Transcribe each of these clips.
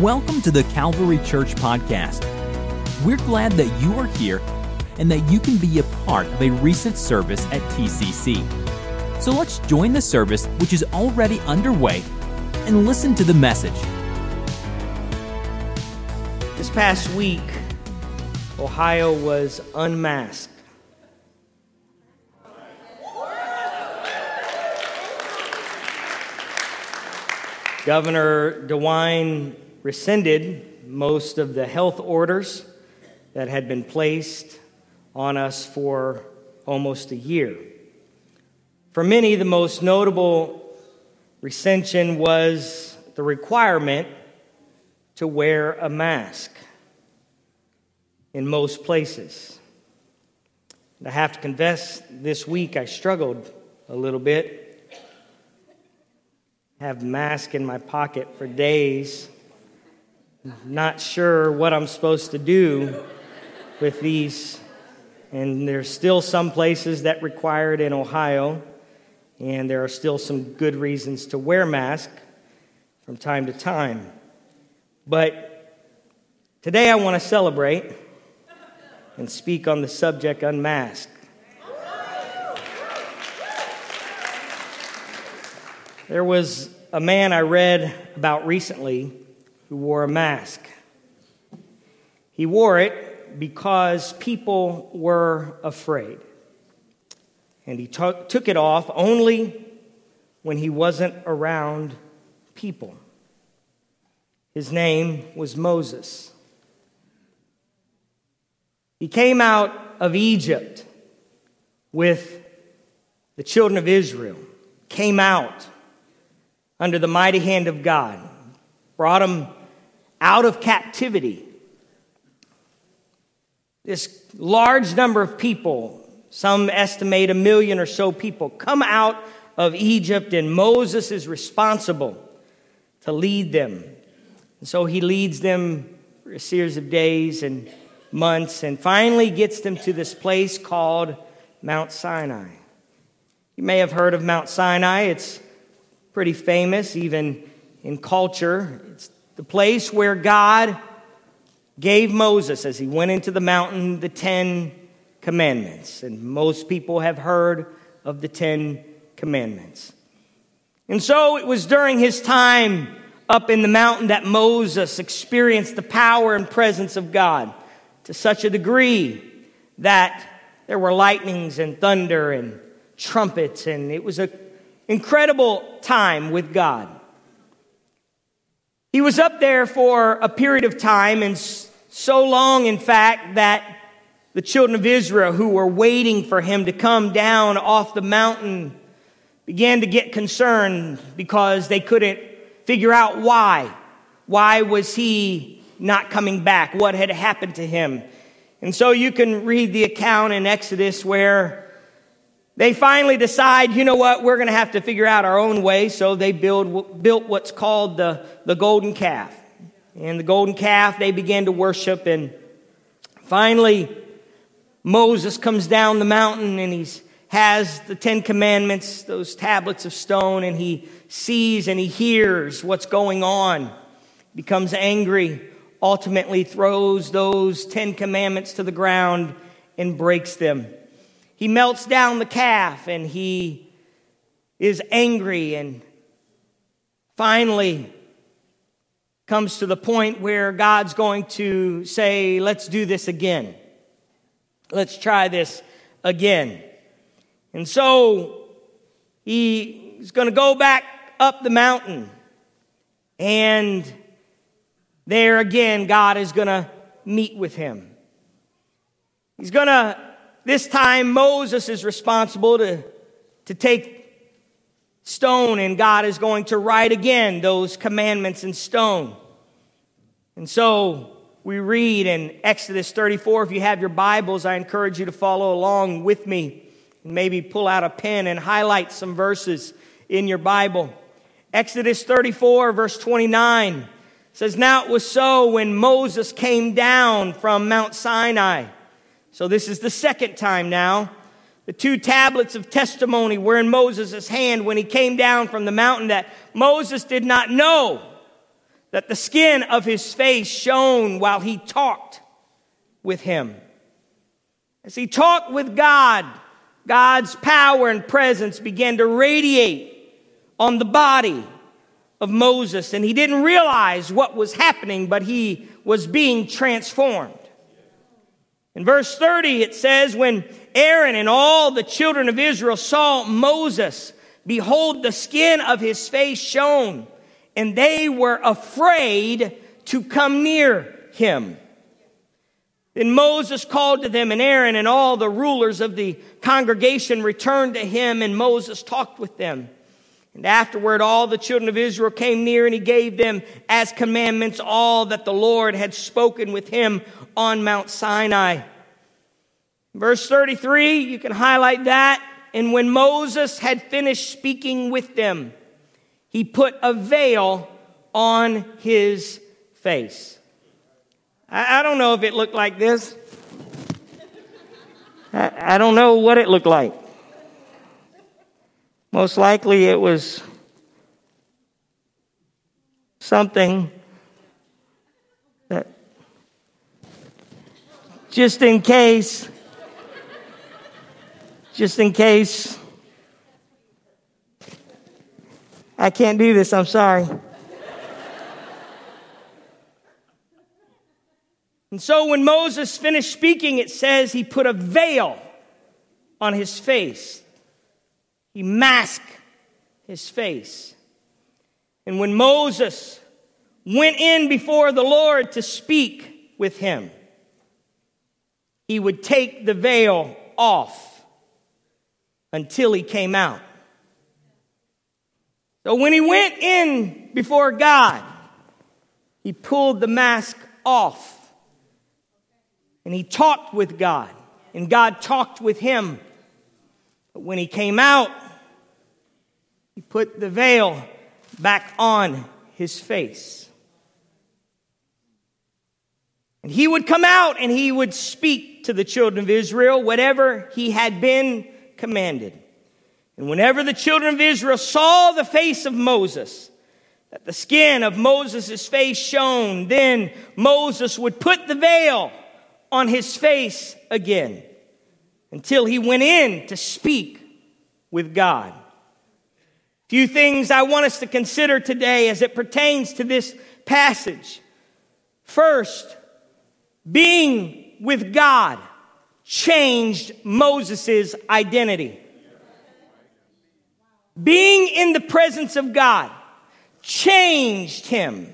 Welcome to the Calvary Church Podcast. We're glad that you are here and that you can be a part of a recent service at TCC. So let's join the service, which is already underway, and listen to the message. This past week, Ohio was unmasked. Governor DeWine rescinded most of the health orders that had been placed on us for almost a year. For many, the most notable recension was the requirement to wear a mask in most places. And I have to confess, this week I struggled a little bit I have mask in my pocket for days, not sure what I'm supposed to do with these. And there's still some places that require it in Ohio, and there are still some good reasons to wear mask from time to time. But today I want to celebrate and speak on the subject unmasked. There was a man I read about recently who wore a mask. He wore it because people were afraid. And he took, took it off only when he wasn't around people. His name was Moses. He came out of Egypt with the children of Israel, came out under the mighty hand of God, brought them out of captivity. This large number of people, some estimate a million or so people, come out of Egypt, and Moses is responsible to lead them. And so he leads them for a series of days and months, and finally gets them to this place called Mount Sinai. You may have heard of Mount Sinai. It's pretty famous even in culture. It's the place where God gave Moses, as he went into the mountain, the Ten Commandments. And most people have heard of the Ten Commandments. And so it was during his time up in the mountain that Moses experienced the power and presence of God to such a degree that there were lightnings and thunder and trumpets, and it was an incredible time with God. He was up there for a period of time, and so long, in fact, that the children of Israel who were waiting for him to come down off the mountain began to get concerned because they couldn't figure out why. Why was he not coming back? What had happened to him? And so you can read the account in Exodus where they finally decide, you know what, we're going to have to figure out our own way. So they build, built what's called the, the golden calf. And the golden calf, they began to worship. And finally, Moses comes down the mountain and he has the Ten Commandments, those tablets of stone, and he sees and he hears what's going on, becomes angry, ultimately throws those Ten Commandments to the ground and breaks them he melts down the calf and he is angry and finally comes to the point where God's going to say, Let's do this again. Let's try this again. And so he's going to go back up the mountain. And there again, God is going to meet with him. He's going to this time, Moses is responsible to, to take stone, and God is going to write again those commandments in stone. And so we read in Exodus 34. If you have your Bibles, I encourage you to follow along with me and maybe pull out a pen and highlight some verses in your Bible. Exodus 34, verse 29 says, Now it was so when Moses came down from Mount Sinai so this is the second time now. The two tablets of testimony were in Moses' hand when he came down from the mountain that Moses did not know that the skin of his face shone while he talked with him. As he talked with God, God's power and presence began to radiate on the body of Moses, and he didn't realize what was happening, but he was being transformed. In verse 30, it says, When Aaron and all the children of Israel saw Moses, behold, the skin of his face shone, and they were afraid to come near him. Then Moses called to them, and Aaron and all the rulers of the congregation returned to him, and Moses talked with them. And afterward, all the children of Israel came near, and he gave them as commandments all that the Lord had spoken with him on Mount Sinai. Verse 33, you can highlight that. And when Moses had finished speaking with them, he put a veil on his face. I, don't know if it looked like this. I don't know what it looked like. Most likely it was something that, just in case, just in case. I can't do this, I'm sorry. and so when Moses finished speaking, it says he put a veil on his face. He masked his face. And when Moses went in before the Lord to speak with him, he would take the veil off until he came out. So when he went in before God, he pulled the mask off and he talked with God, and God talked with him. But when he came out, he put the veil back on his face. And he would come out and he would speak to the children of Israel whatever he had been commanded. And whenever the children of Israel saw the face of Moses, that the skin of Moses' face shone, then Moses would put the veil on his face again until he went in to speak with God. Few things I want us to consider today as it pertains to this passage. First, being with God changed Moses' identity. Being in the presence of God changed him.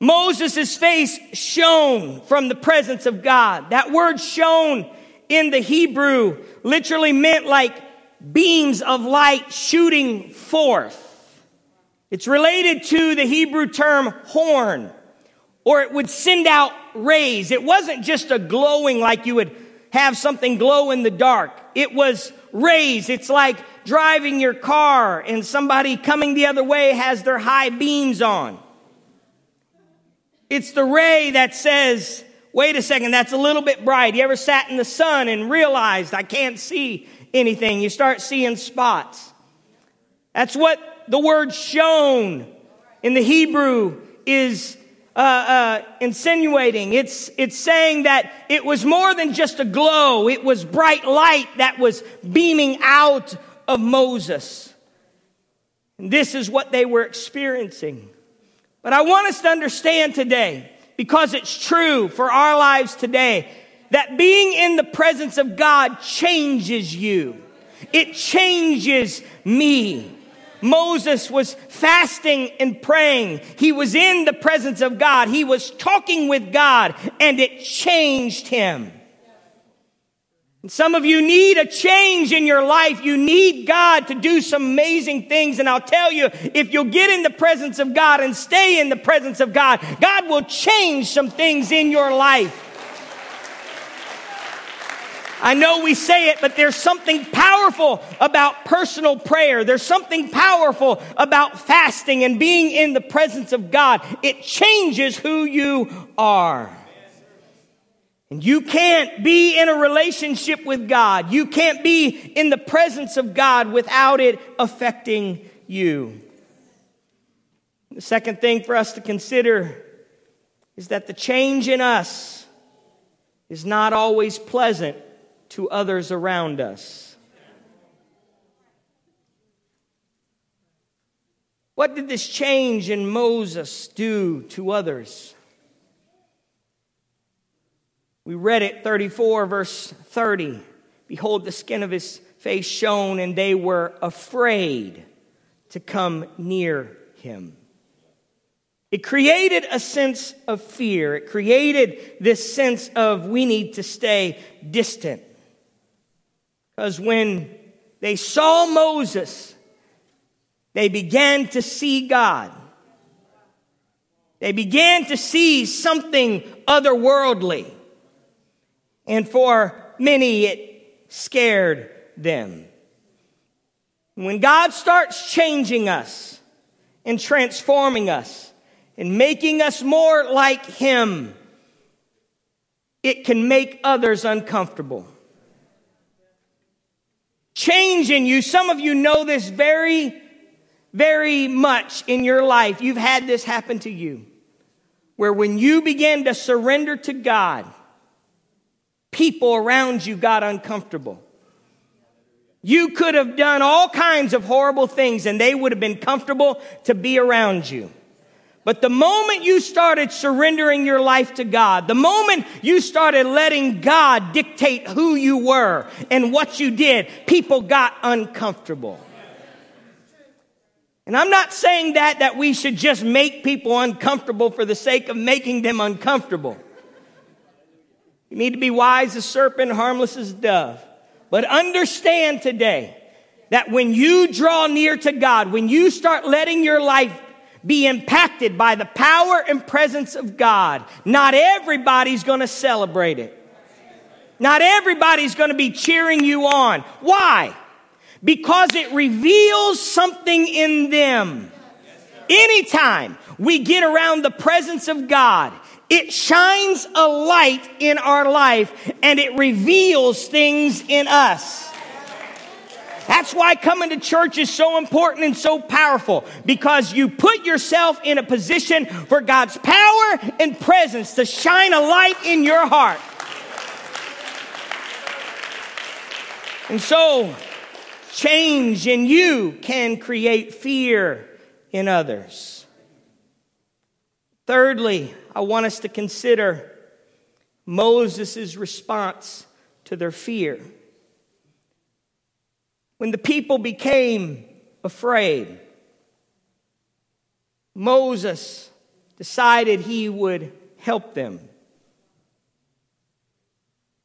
Moses' face shone from the presence of God. That word shone in the Hebrew literally meant like beams of light shooting forth. It's related to the Hebrew term horn, or it would send out rays. It wasn't just a glowing like you would have something glow in the dark. It was rays. It's like driving your car and somebody coming the other way has their high beams on. It's the ray that says, wait a second, that's a little bit bright. You ever sat in the sun and realized I can't see anything? You start seeing spots. That's what the word shone in the Hebrew is uh, uh, insinuating. It's, it's saying that it was more than just a glow. It was bright light that was beaming out of Moses. And this is what they were experiencing. But I want us to understand today, because it's true for our lives today, that being in the presence of God changes you. It changes me. Moses was fasting and praying. He was in the presence of God. He was talking with God and it changed him. And some of you need a change in your life. You need God to do some amazing things. And I'll tell you, if you'll get in the presence of God and stay in the presence of God, God will change some things in your life. I know we say it, but there's something powerful about personal prayer. There's something powerful about fasting and being in the presence of God. It changes who you are. And you can't be in a relationship with God. You can't be in the presence of God without it affecting you. The second thing for us to consider is that the change in us is not always pleasant to others around us. What did this change in Moses do to others? We read it 34, verse 30. Behold, the skin of his face shone, and they were afraid to come near him. It created a sense of fear. It created this sense of we need to stay distant. Because when they saw Moses, they began to see God. They began to see something otherworldly. And for many, it scared them. When God starts changing us and transforming us and making us more like Him, it can make others uncomfortable. Change in you, some of you know this very, very much in your life. You've had this happen to you. Where when you begin to surrender to God, people around you got uncomfortable. You could have done all kinds of horrible things and they would have been comfortable to be around you. But the moment you started surrendering your life to God, the moment you started letting God dictate who you were and what you did, people got uncomfortable. And I'm not saying that that we should just make people uncomfortable for the sake of making them uncomfortable. You need to be wise as a serpent, harmless as a dove. But understand today that when you draw near to God, when you start letting your life be impacted by the power and presence of God, not everybody's going to celebrate it. Not everybody's going to be cheering you on. Why? Because it reveals something in them. Anytime we get around the presence of God, it shines a light in our life and it reveals things in us. That's why coming to church is so important and so powerful because you put yourself in a position for God's power and presence to shine a light in your heart. And so, change in you can create fear in others. Thirdly, I want us to consider Moses' response to their fear. When the people became afraid, Moses decided he would help them.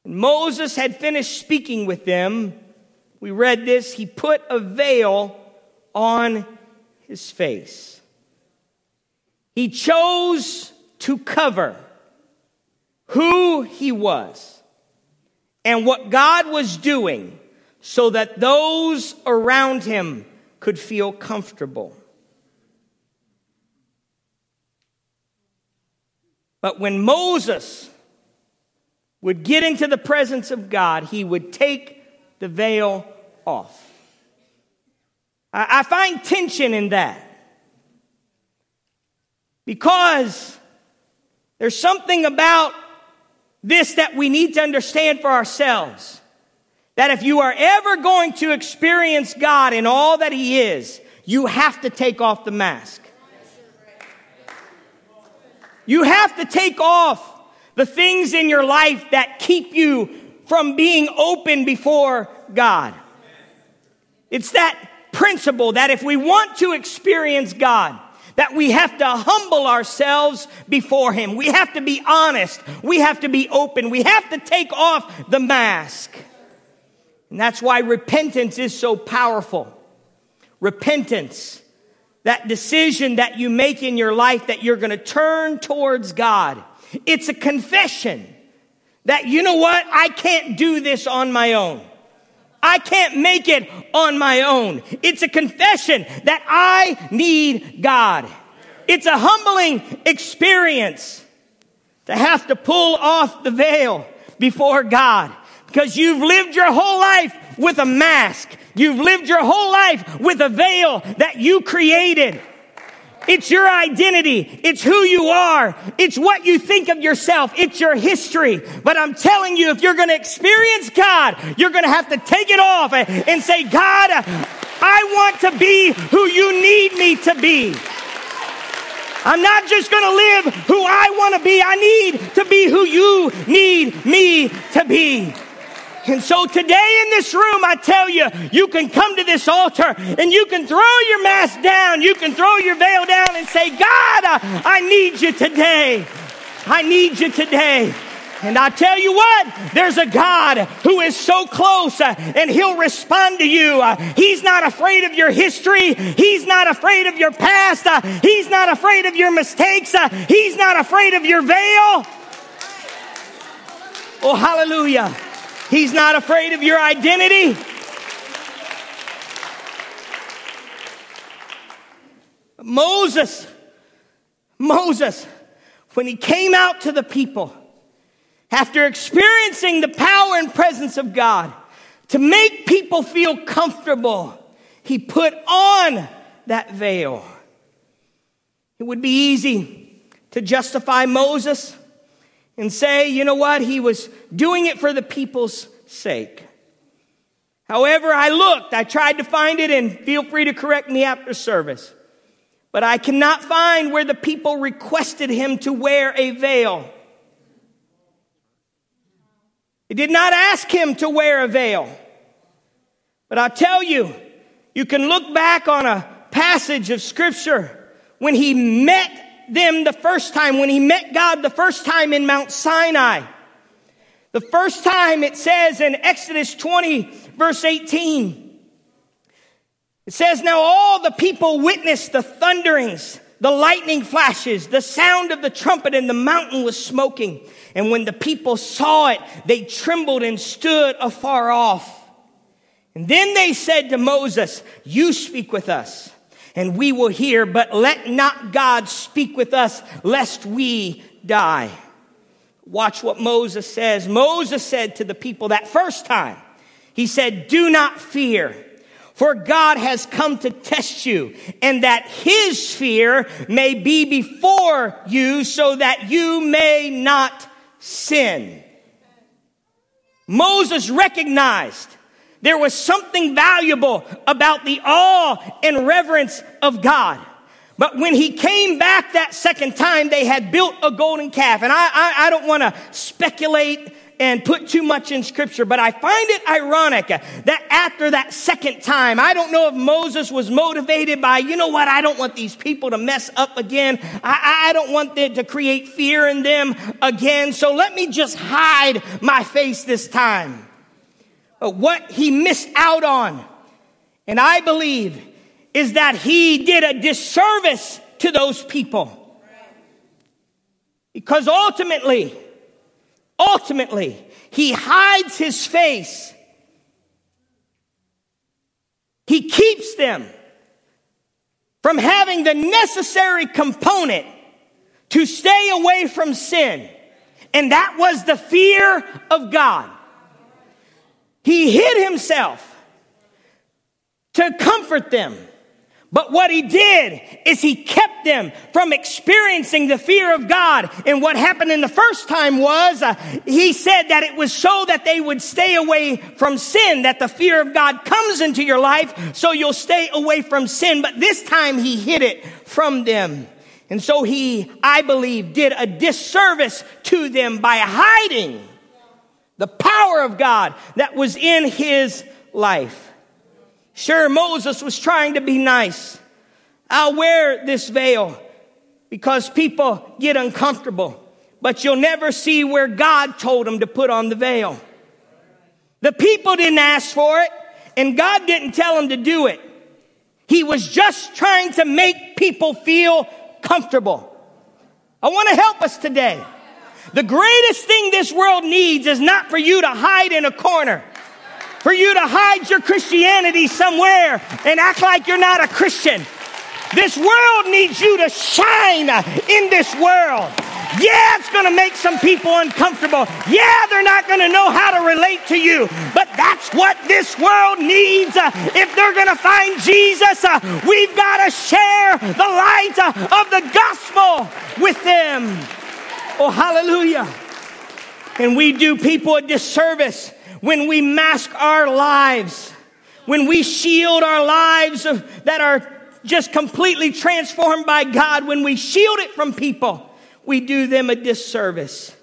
When Moses had finished speaking with them, we read this, he put a veil on his face. He chose to cover who he was and what God was doing so that those around him could feel comfortable. But when Moses would get into the presence of God, he would take the veil off. I find tension in that because there's something about this that we need to understand for ourselves. That if you are ever going to experience God in all that He is, you have to take off the mask. You have to take off the things in your life that keep you from being open before God. It's that principle that if we want to experience God, that we have to humble ourselves before Him. We have to be honest. We have to be open. We have to take off the mask. And that's why repentance is so powerful. Repentance, that decision that you make in your life that you're going to turn towards God. It's a confession that, you know what? I can't do this on my own. I can't make it on my own. It's a confession that I need God. It's a humbling experience to have to pull off the veil before God because you've lived your whole life with a mask. You've lived your whole life with a veil that you created. It's your identity. It's who you are. It's what you think of yourself. It's your history. But I'm telling you, if you're going to experience God, you're going to have to take it off and say, God, I want to be who you need me to be. I'm not just going to live who I want to be. I need to be who you need me to be. And so today in this room, I tell you, you can come to this altar and you can throw your mask down. You can throw your veil down and say, God, I need you today. I need you today. And I tell you what, there's a God who is so close uh, and he'll respond to you. Uh, he's not afraid of your history. He's not afraid of your past. Uh, he's not afraid of your mistakes. He's not afraid of your veil. Oh, hallelujah. He's not afraid of your identity. Moses, Moses, when he came out to the people, after experiencing the power and presence of God to make people feel comfortable, he put on that veil. It would be easy to justify Moses and say, you know what, he was doing it for the people's sake. However, I looked, I tried to find it, and feel free to correct me after service. But I cannot find where the people requested him to wear a veil. He did not ask him to wear a veil. But I'll tell you, you can look back on a passage of scripture when he met them the first time, when he met God the first time in Mount Sinai. The first time it says in Exodus 20 verse 18, it says, now all the people witnessed the thunderings, the lightning flashes, the sound of the trumpet and the mountain was smoking. And when the people saw it, they trembled and stood afar off. And then they said to Moses, you speak with us and we will hear, but let not God speak with us lest we die. Watch what Moses says. Moses said to the people that first time, he said, do not fear. For God has come to test you and that his fear may be before you so that you may not sin. Moses recognized there was something valuable about the awe and reverence of God. But when he came back that second time, they had built a golden calf. And I, I, I don't want to speculate and put too much in scripture, but I find it ironic that after that second time, I don't know if Moses was motivated by, you know what, I don't want these people to mess up again. I, I don't want them to create fear in them again. So let me just hide my face this time. What he missed out on, and I believe, is that he did a disservice to those people. Because ultimately, Ultimately, he hides his face. He keeps them from having the necessary component to stay away from sin. And that was the fear of God. He hid himself to comfort them but what he did is he kept them from experiencing the fear of God. And what happened in the first time was uh, he said that it was so that they would stay away from sin, that the fear of God comes into your life so you'll stay away from sin. But this time he hid it from them. And so he, I believe, did a disservice to them by hiding the power of God that was in his life. Sure, Moses was trying to be nice. I'll wear this veil because people get uncomfortable, but you'll never see where God told him to put on the veil. The people didn't ask for it, and God didn't tell him to do it. He was just trying to make people feel comfortable. I want to help us today. The greatest thing this world needs is not for you to hide in a corner for you to hide your Christianity somewhere and act like you're not a Christian. This world needs you to shine in this world. Yeah, it's going to make some people uncomfortable. Yeah, they're not going to know how to relate to you. But that's what this world needs. If they're going to find Jesus, we've got to share the light of the gospel with them. Oh, hallelujah. And we do people a disservice when we mask our lives, when we shield our lives that are just completely transformed by God, when we shield it from people, we do them a disservice.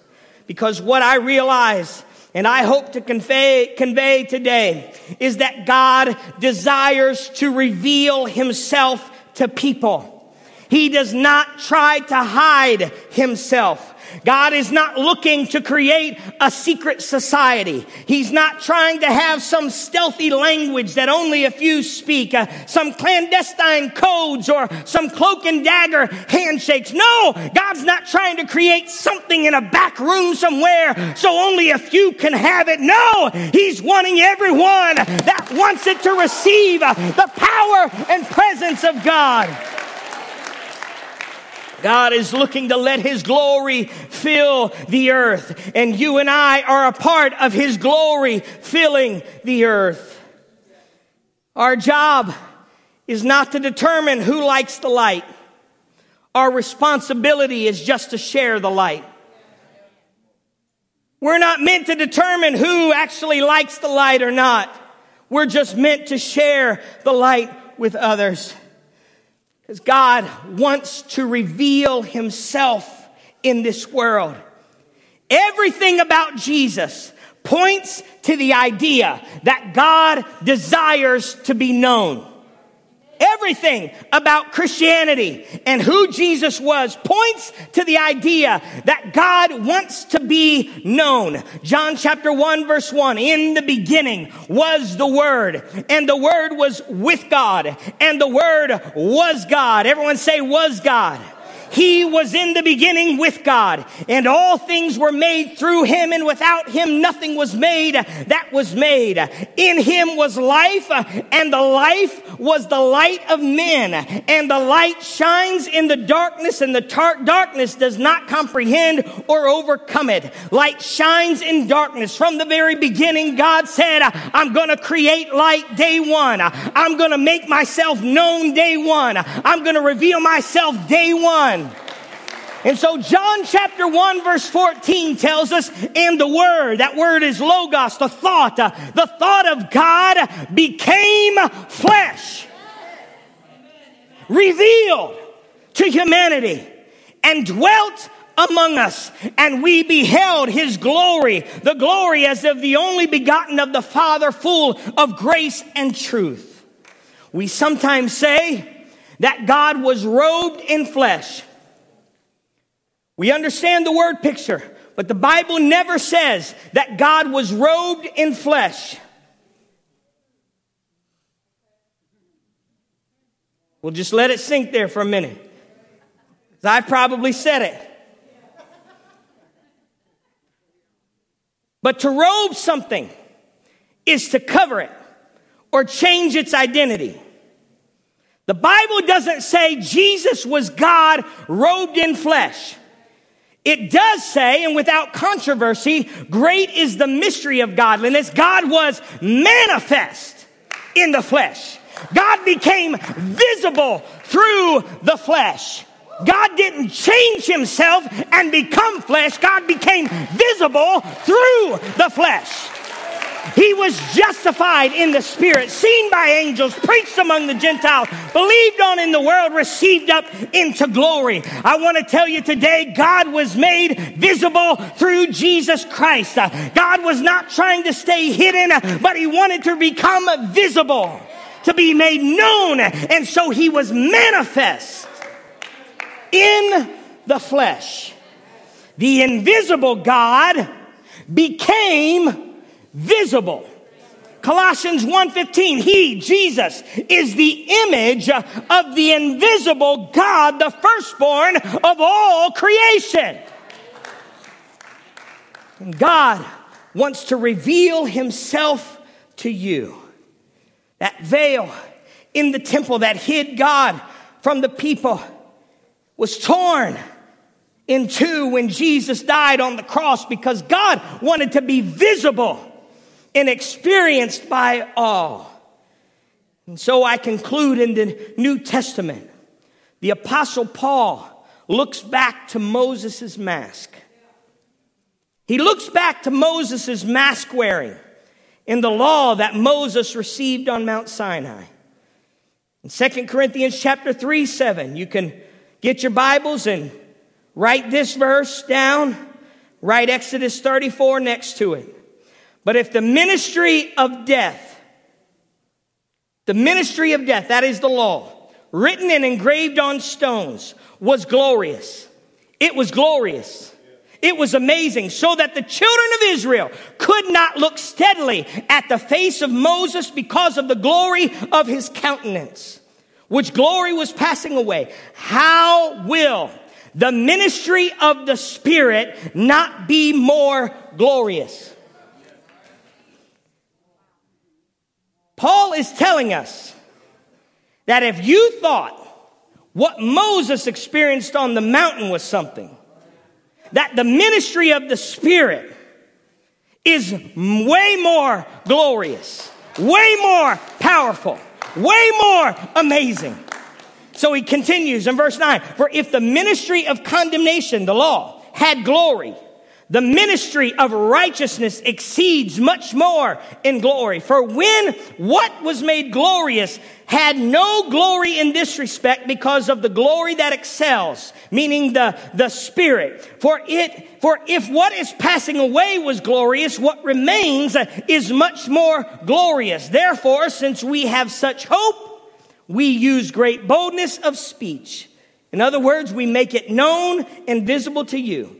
Because what I realize and I hope to convey, convey today is that God desires to reveal himself to people. He does not try to hide himself. God is not looking to create a secret society. He's not trying to have some stealthy language that only a few speak, uh, some clandestine codes or some cloak and dagger handshakes. No, God's not trying to create something in a back room somewhere so only a few can have it. No, He's wanting everyone that wants it to receive uh, the power and presence of God. God is looking to let His glory fill the earth. And you and I are a part of His glory filling the earth. Our job is not to determine who likes the light. Our responsibility is just to share the light. We're not meant to determine who actually likes the light or not. We're just meant to share the light with others. Because God wants to reveal himself in this world. Everything about Jesus points to the idea that God desires to be known. Everything about Christianity and who Jesus was points to the idea that God wants to be known. John chapter 1 verse 1, in the beginning was the Word, and the Word was with God, and the Word was God. Everyone say was God. He was in the beginning with God, and all things were made through him, and without him nothing was made that was made. In him was life, and the life was the light of men, and the light shines in the darkness, and the tar- darkness does not comprehend or overcome it. Light shines in darkness. From the very beginning, God said, I'm gonna create light day one. I'm gonna make myself known day one. I'm gonna reveal myself day one. And so John chapter 1 verse 14 tells us, and the word, that word is logos, the thought, uh, the thought of God became flesh, revealed to humanity, and dwelt among us, and we beheld his glory, the glory as of the only begotten of the Father, full of grace and truth. We sometimes say that God was robed in flesh. We understand the word picture, but the Bible never says that God was robed in flesh. We'll just let it sink there for a minute. I've probably said it. But to robe something is to cover it or change its identity. The Bible doesn't say Jesus was God robed in flesh. It does say, and without controversy, great is the mystery of godliness. God was manifest in the flesh. God became visible through the flesh. God didn't change himself and become flesh. God became visible through the flesh. He was justified in the Spirit, seen by angels, preached among the Gentiles, believed on in the world, received up into glory. I want to tell you today, God was made visible through Jesus Christ. God was not trying to stay hidden, but He wanted to become visible, to be made known. And so He was manifest in the flesh. The invisible God became visible. Colossians 1:15 He Jesus is the image of the invisible God the firstborn of all creation. And God wants to reveal himself to you. That veil in the temple that hid God from the people was torn in two when Jesus died on the cross because God wanted to be visible and experienced by all. And so I conclude in the New Testament, the Apostle Paul looks back to Moses' mask. He looks back to Moses' mask wearing in the law that Moses received on Mount Sinai. In 2 Corinthians chapter 3, 7, you can get your Bibles and write this verse down, write Exodus 34 next to it. But if the ministry of death, the ministry of death, that is the law, written and engraved on stones, was glorious. It was glorious. It was amazing so that the children of Israel could not look steadily at the face of Moses because of the glory of his countenance, which glory was passing away. How will the ministry of the Spirit not be more glorious? Paul is telling us that if you thought what Moses experienced on the mountain was something, that the ministry of the Spirit is way more glorious, way more powerful, way more amazing. So he continues in verse 9 For if the ministry of condemnation, the law, had glory, the ministry of righteousness exceeds much more in glory. For when what was made glorious had no glory in this respect because of the glory that excels, meaning the, the spirit. For it, for if what is passing away was glorious, what remains is much more glorious. Therefore, since we have such hope, we use great boldness of speech. In other words, we make it known and visible to you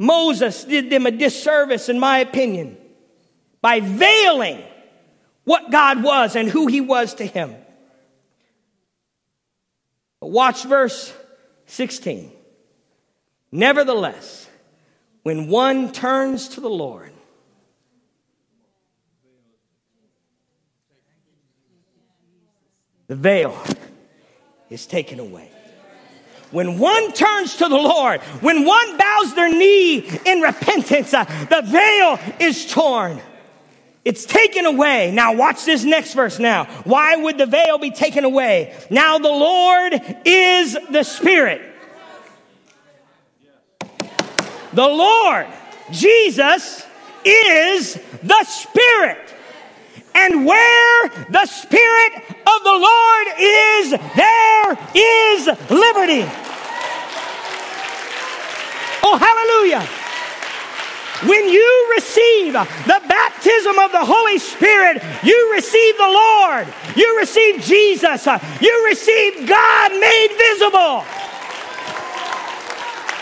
Moses did them a disservice, in my opinion, by veiling what God was and who he was to him. But watch verse 16. Nevertheless, when one turns to the Lord, the veil is taken away. When one turns to the Lord, when one bows their knee in repentance, uh, the veil is torn. It's taken away. Now watch this next verse now. Why would the veil be taken away? Now the Lord is the Spirit. The Lord, Jesus, is the Spirit. And where the Spirit of the Lord is, there is liberty. Oh, hallelujah. When you receive the baptism of the Holy Spirit, you receive the Lord. You receive Jesus. You receive God made visible.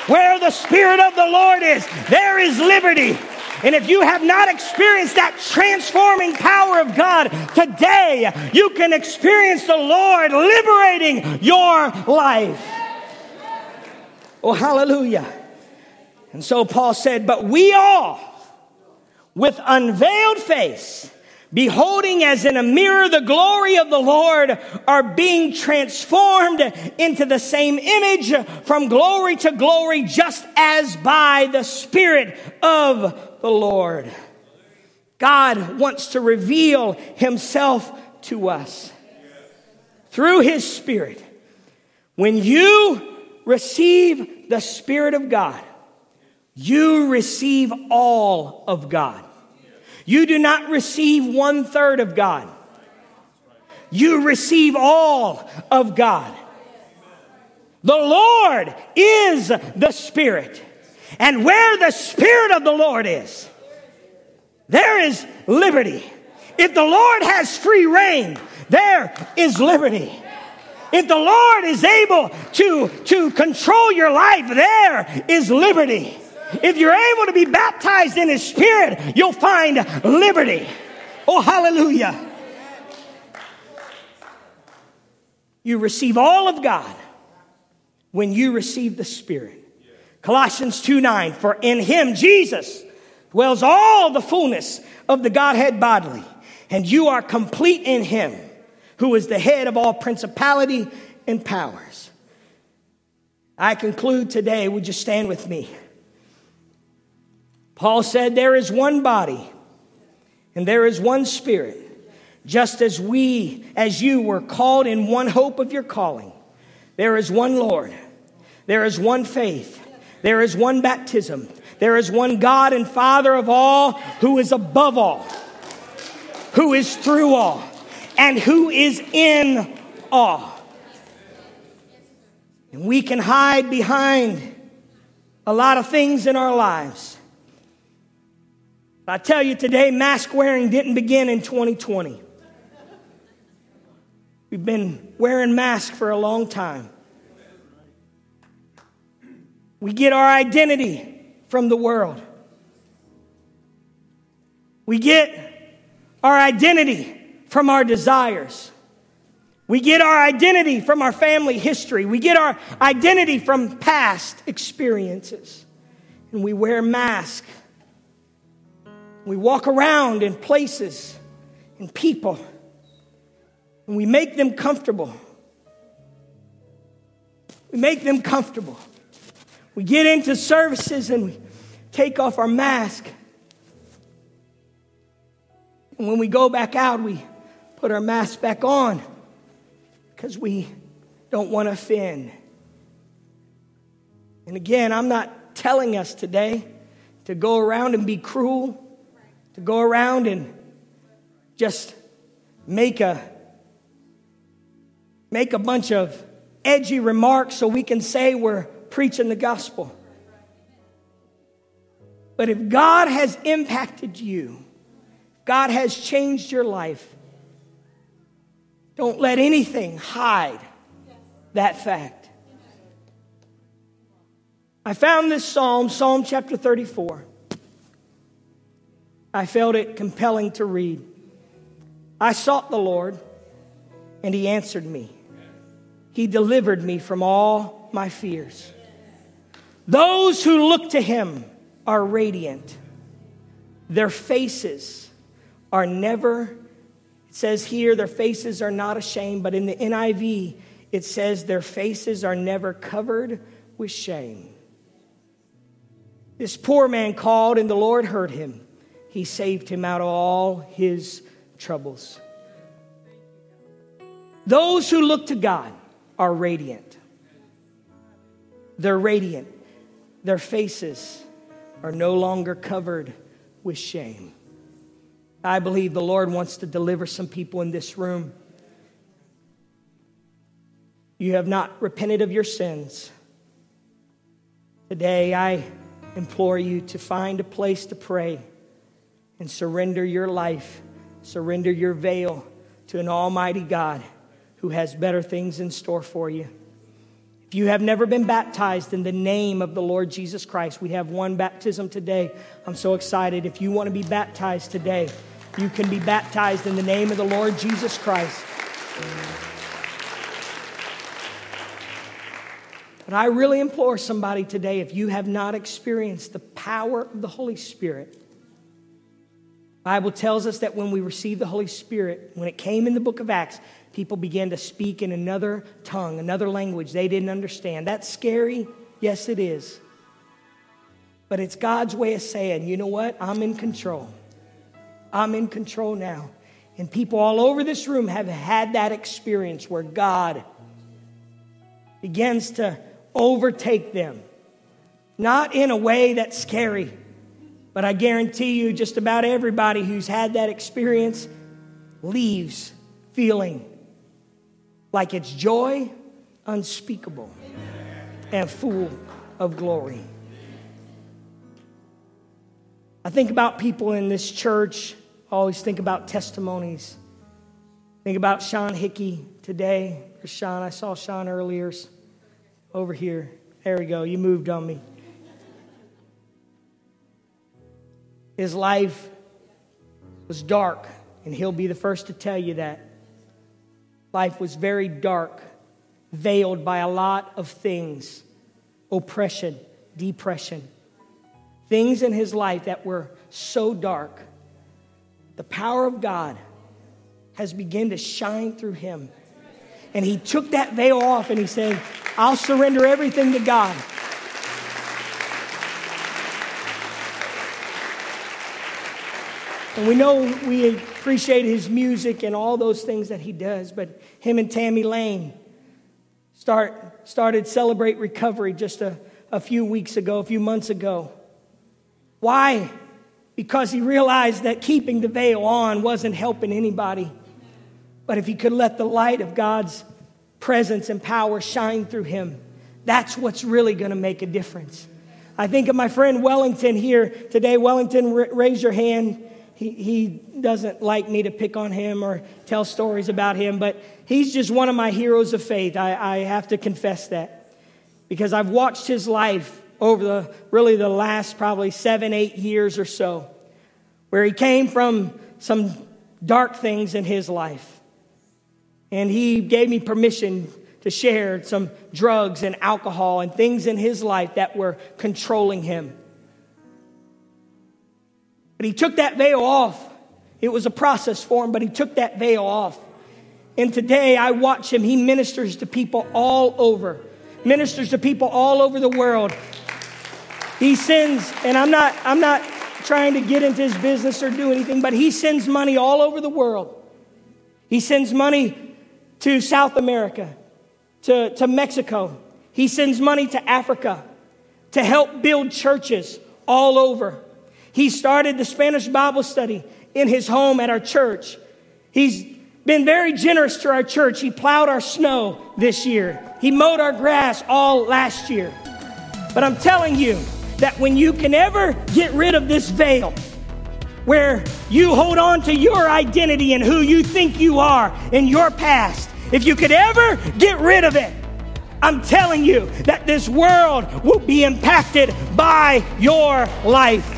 Where the Spirit of the Lord is, there is liberty. And if you have not experienced that transforming power of God, today you can experience the Lord liberating your life. Oh, hallelujah. And so Paul said, But we all, with unveiled face, beholding as in a mirror the glory of the Lord, are being transformed into the same image from glory to glory, just as by the Spirit of the Lord. God wants to reveal himself to us through his Spirit. When you receive the Spirit of God, you receive all of God. You do not receive one third of God. You receive all of God. The Lord is the Spirit. And where the Spirit of the Lord is, there is liberty. If the Lord has free rein, there is liberty. If the Lord is able to, to control your life, there is liberty. If you're able to be baptized in His Spirit, you'll find liberty. Oh, hallelujah. You receive all of God when you receive the Spirit. Colossians 2 9, for in Him, Jesus, dwells all the fullness of the Godhead bodily, and you are complete in Him, who is the head of all principality and powers. I conclude today, would you stand with me? Paul said, There is one body and there is one spirit, just as we, as you were called in one hope of your calling. There is one Lord, there is one faith, there is one baptism, there is one God and Father of all, who is above all, who is through all, and who is in all. And we can hide behind a lot of things in our lives. I tell you today, mask wearing didn't begin in 2020. We've been wearing masks for a long time. We get our identity from the world. We get our identity from our desires. We get our identity from our family history. We get our identity from past experiences. And we wear masks we walk around in places and people and we make them comfortable. We make them comfortable. We get into services and we take off our mask. And when we go back out, we put our mask back on because we don't want to offend. And again, I'm not telling us today to go around and be cruel to go around and just make a make a bunch of edgy remarks so we can say we're preaching the gospel. But if God has impacted you, God has changed your life, don't let anything hide that fact. I found this psalm, Psalm chapter 34. I felt it compelling to read. I sought the Lord, and He answered me. He delivered me from all my fears. Those who look to Him are radiant, their faces are never, it says here, their faces are not ashamed, but in the NIV, it says their faces are never covered with shame. This poor man called, and the Lord heard him. He saved him out of all his troubles. Those who look to God are radiant. They're radiant. Their faces are no longer covered with shame. I believe the Lord wants to deliver some people in this room. You have not repented of your sins. Today, I implore you to find a place to pray and surrender your life, surrender your veil to an almighty God who has better things in store for you. If you have never been baptized in the name of the Lord Jesus Christ, we have one baptism today. I'm so excited. If you want to be baptized today, you can be baptized in the name of the Lord Jesus Christ. But I really implore somebody today if you have not experienced the power of the Holy Spirit, Bible tells us that when we received the Holy Spirit, when it came in the book of Acts, people began to speak in another tongue, another language they didn't understand. That's scary. Yes, it is. But it's God's way of saying, you know what? I'm in control. I'm in control now. And people all over this room have had that experience where God begins to overtake them. Not in a way that's scary, but I guarantee you, just about everybody who's had that experience leaves feeling like it's joy unspeakable and full of glory. I think about people in this church, I always think about testimonies. Think about Sean Hickey today. Sean, I saw Sean earlier over here. There we go. You moved on me. His life was dark, and he'll be the first to tell you that. Life was very dark, veiled by a lot of things oppression, depression. Things in his life that were so dark. The power of God has begun to shine through him. And he took that veil off and he said, I'll surrender everything to God. And we know we appreciate his music and all those things that he does, but him and Tammy Lane start, started Celebrate Recovery just a, a few weeks ago, a few months ago. Why? Because he realized that keeping the veil on wasn't helping anybody. But if he could let the light of God's presence and power shine through him, that's what's really going to make a difference. I think of my friend Wellington here today. Wellington, raise your hand he, he doesn't like me to pick on him or tell stories about him, but he's just one of my heroes of faith. I, I have to confess that because I've watched his life over the really the last probably seven, eight years or so, where he came from some dark things in his life. And he gave me permission to share some drugs and alcohol and things in his life that were controlling him. But he took that veil off. It was a process for him, but he took that veil off. And today I watch him. He ministers to people all over, ministers to people all over the world. He sends, and I'm not, I'm not trying to get into his business or do anything, but he sends money all over the world. He sends money to South America, to, to Mexico. He sends money to Africa to help build churches all over. He started the Spanish Bible study in his home at our church. He's been very generous to our church. He plowed our snow this year. He mowed our grass all last year. But I'm telling you that when you can ever get rid of this veil, where you hold on to your identity and who you think you are in your past, if you could ever get rid of it, I'm telling you that this world will be impacted by your life.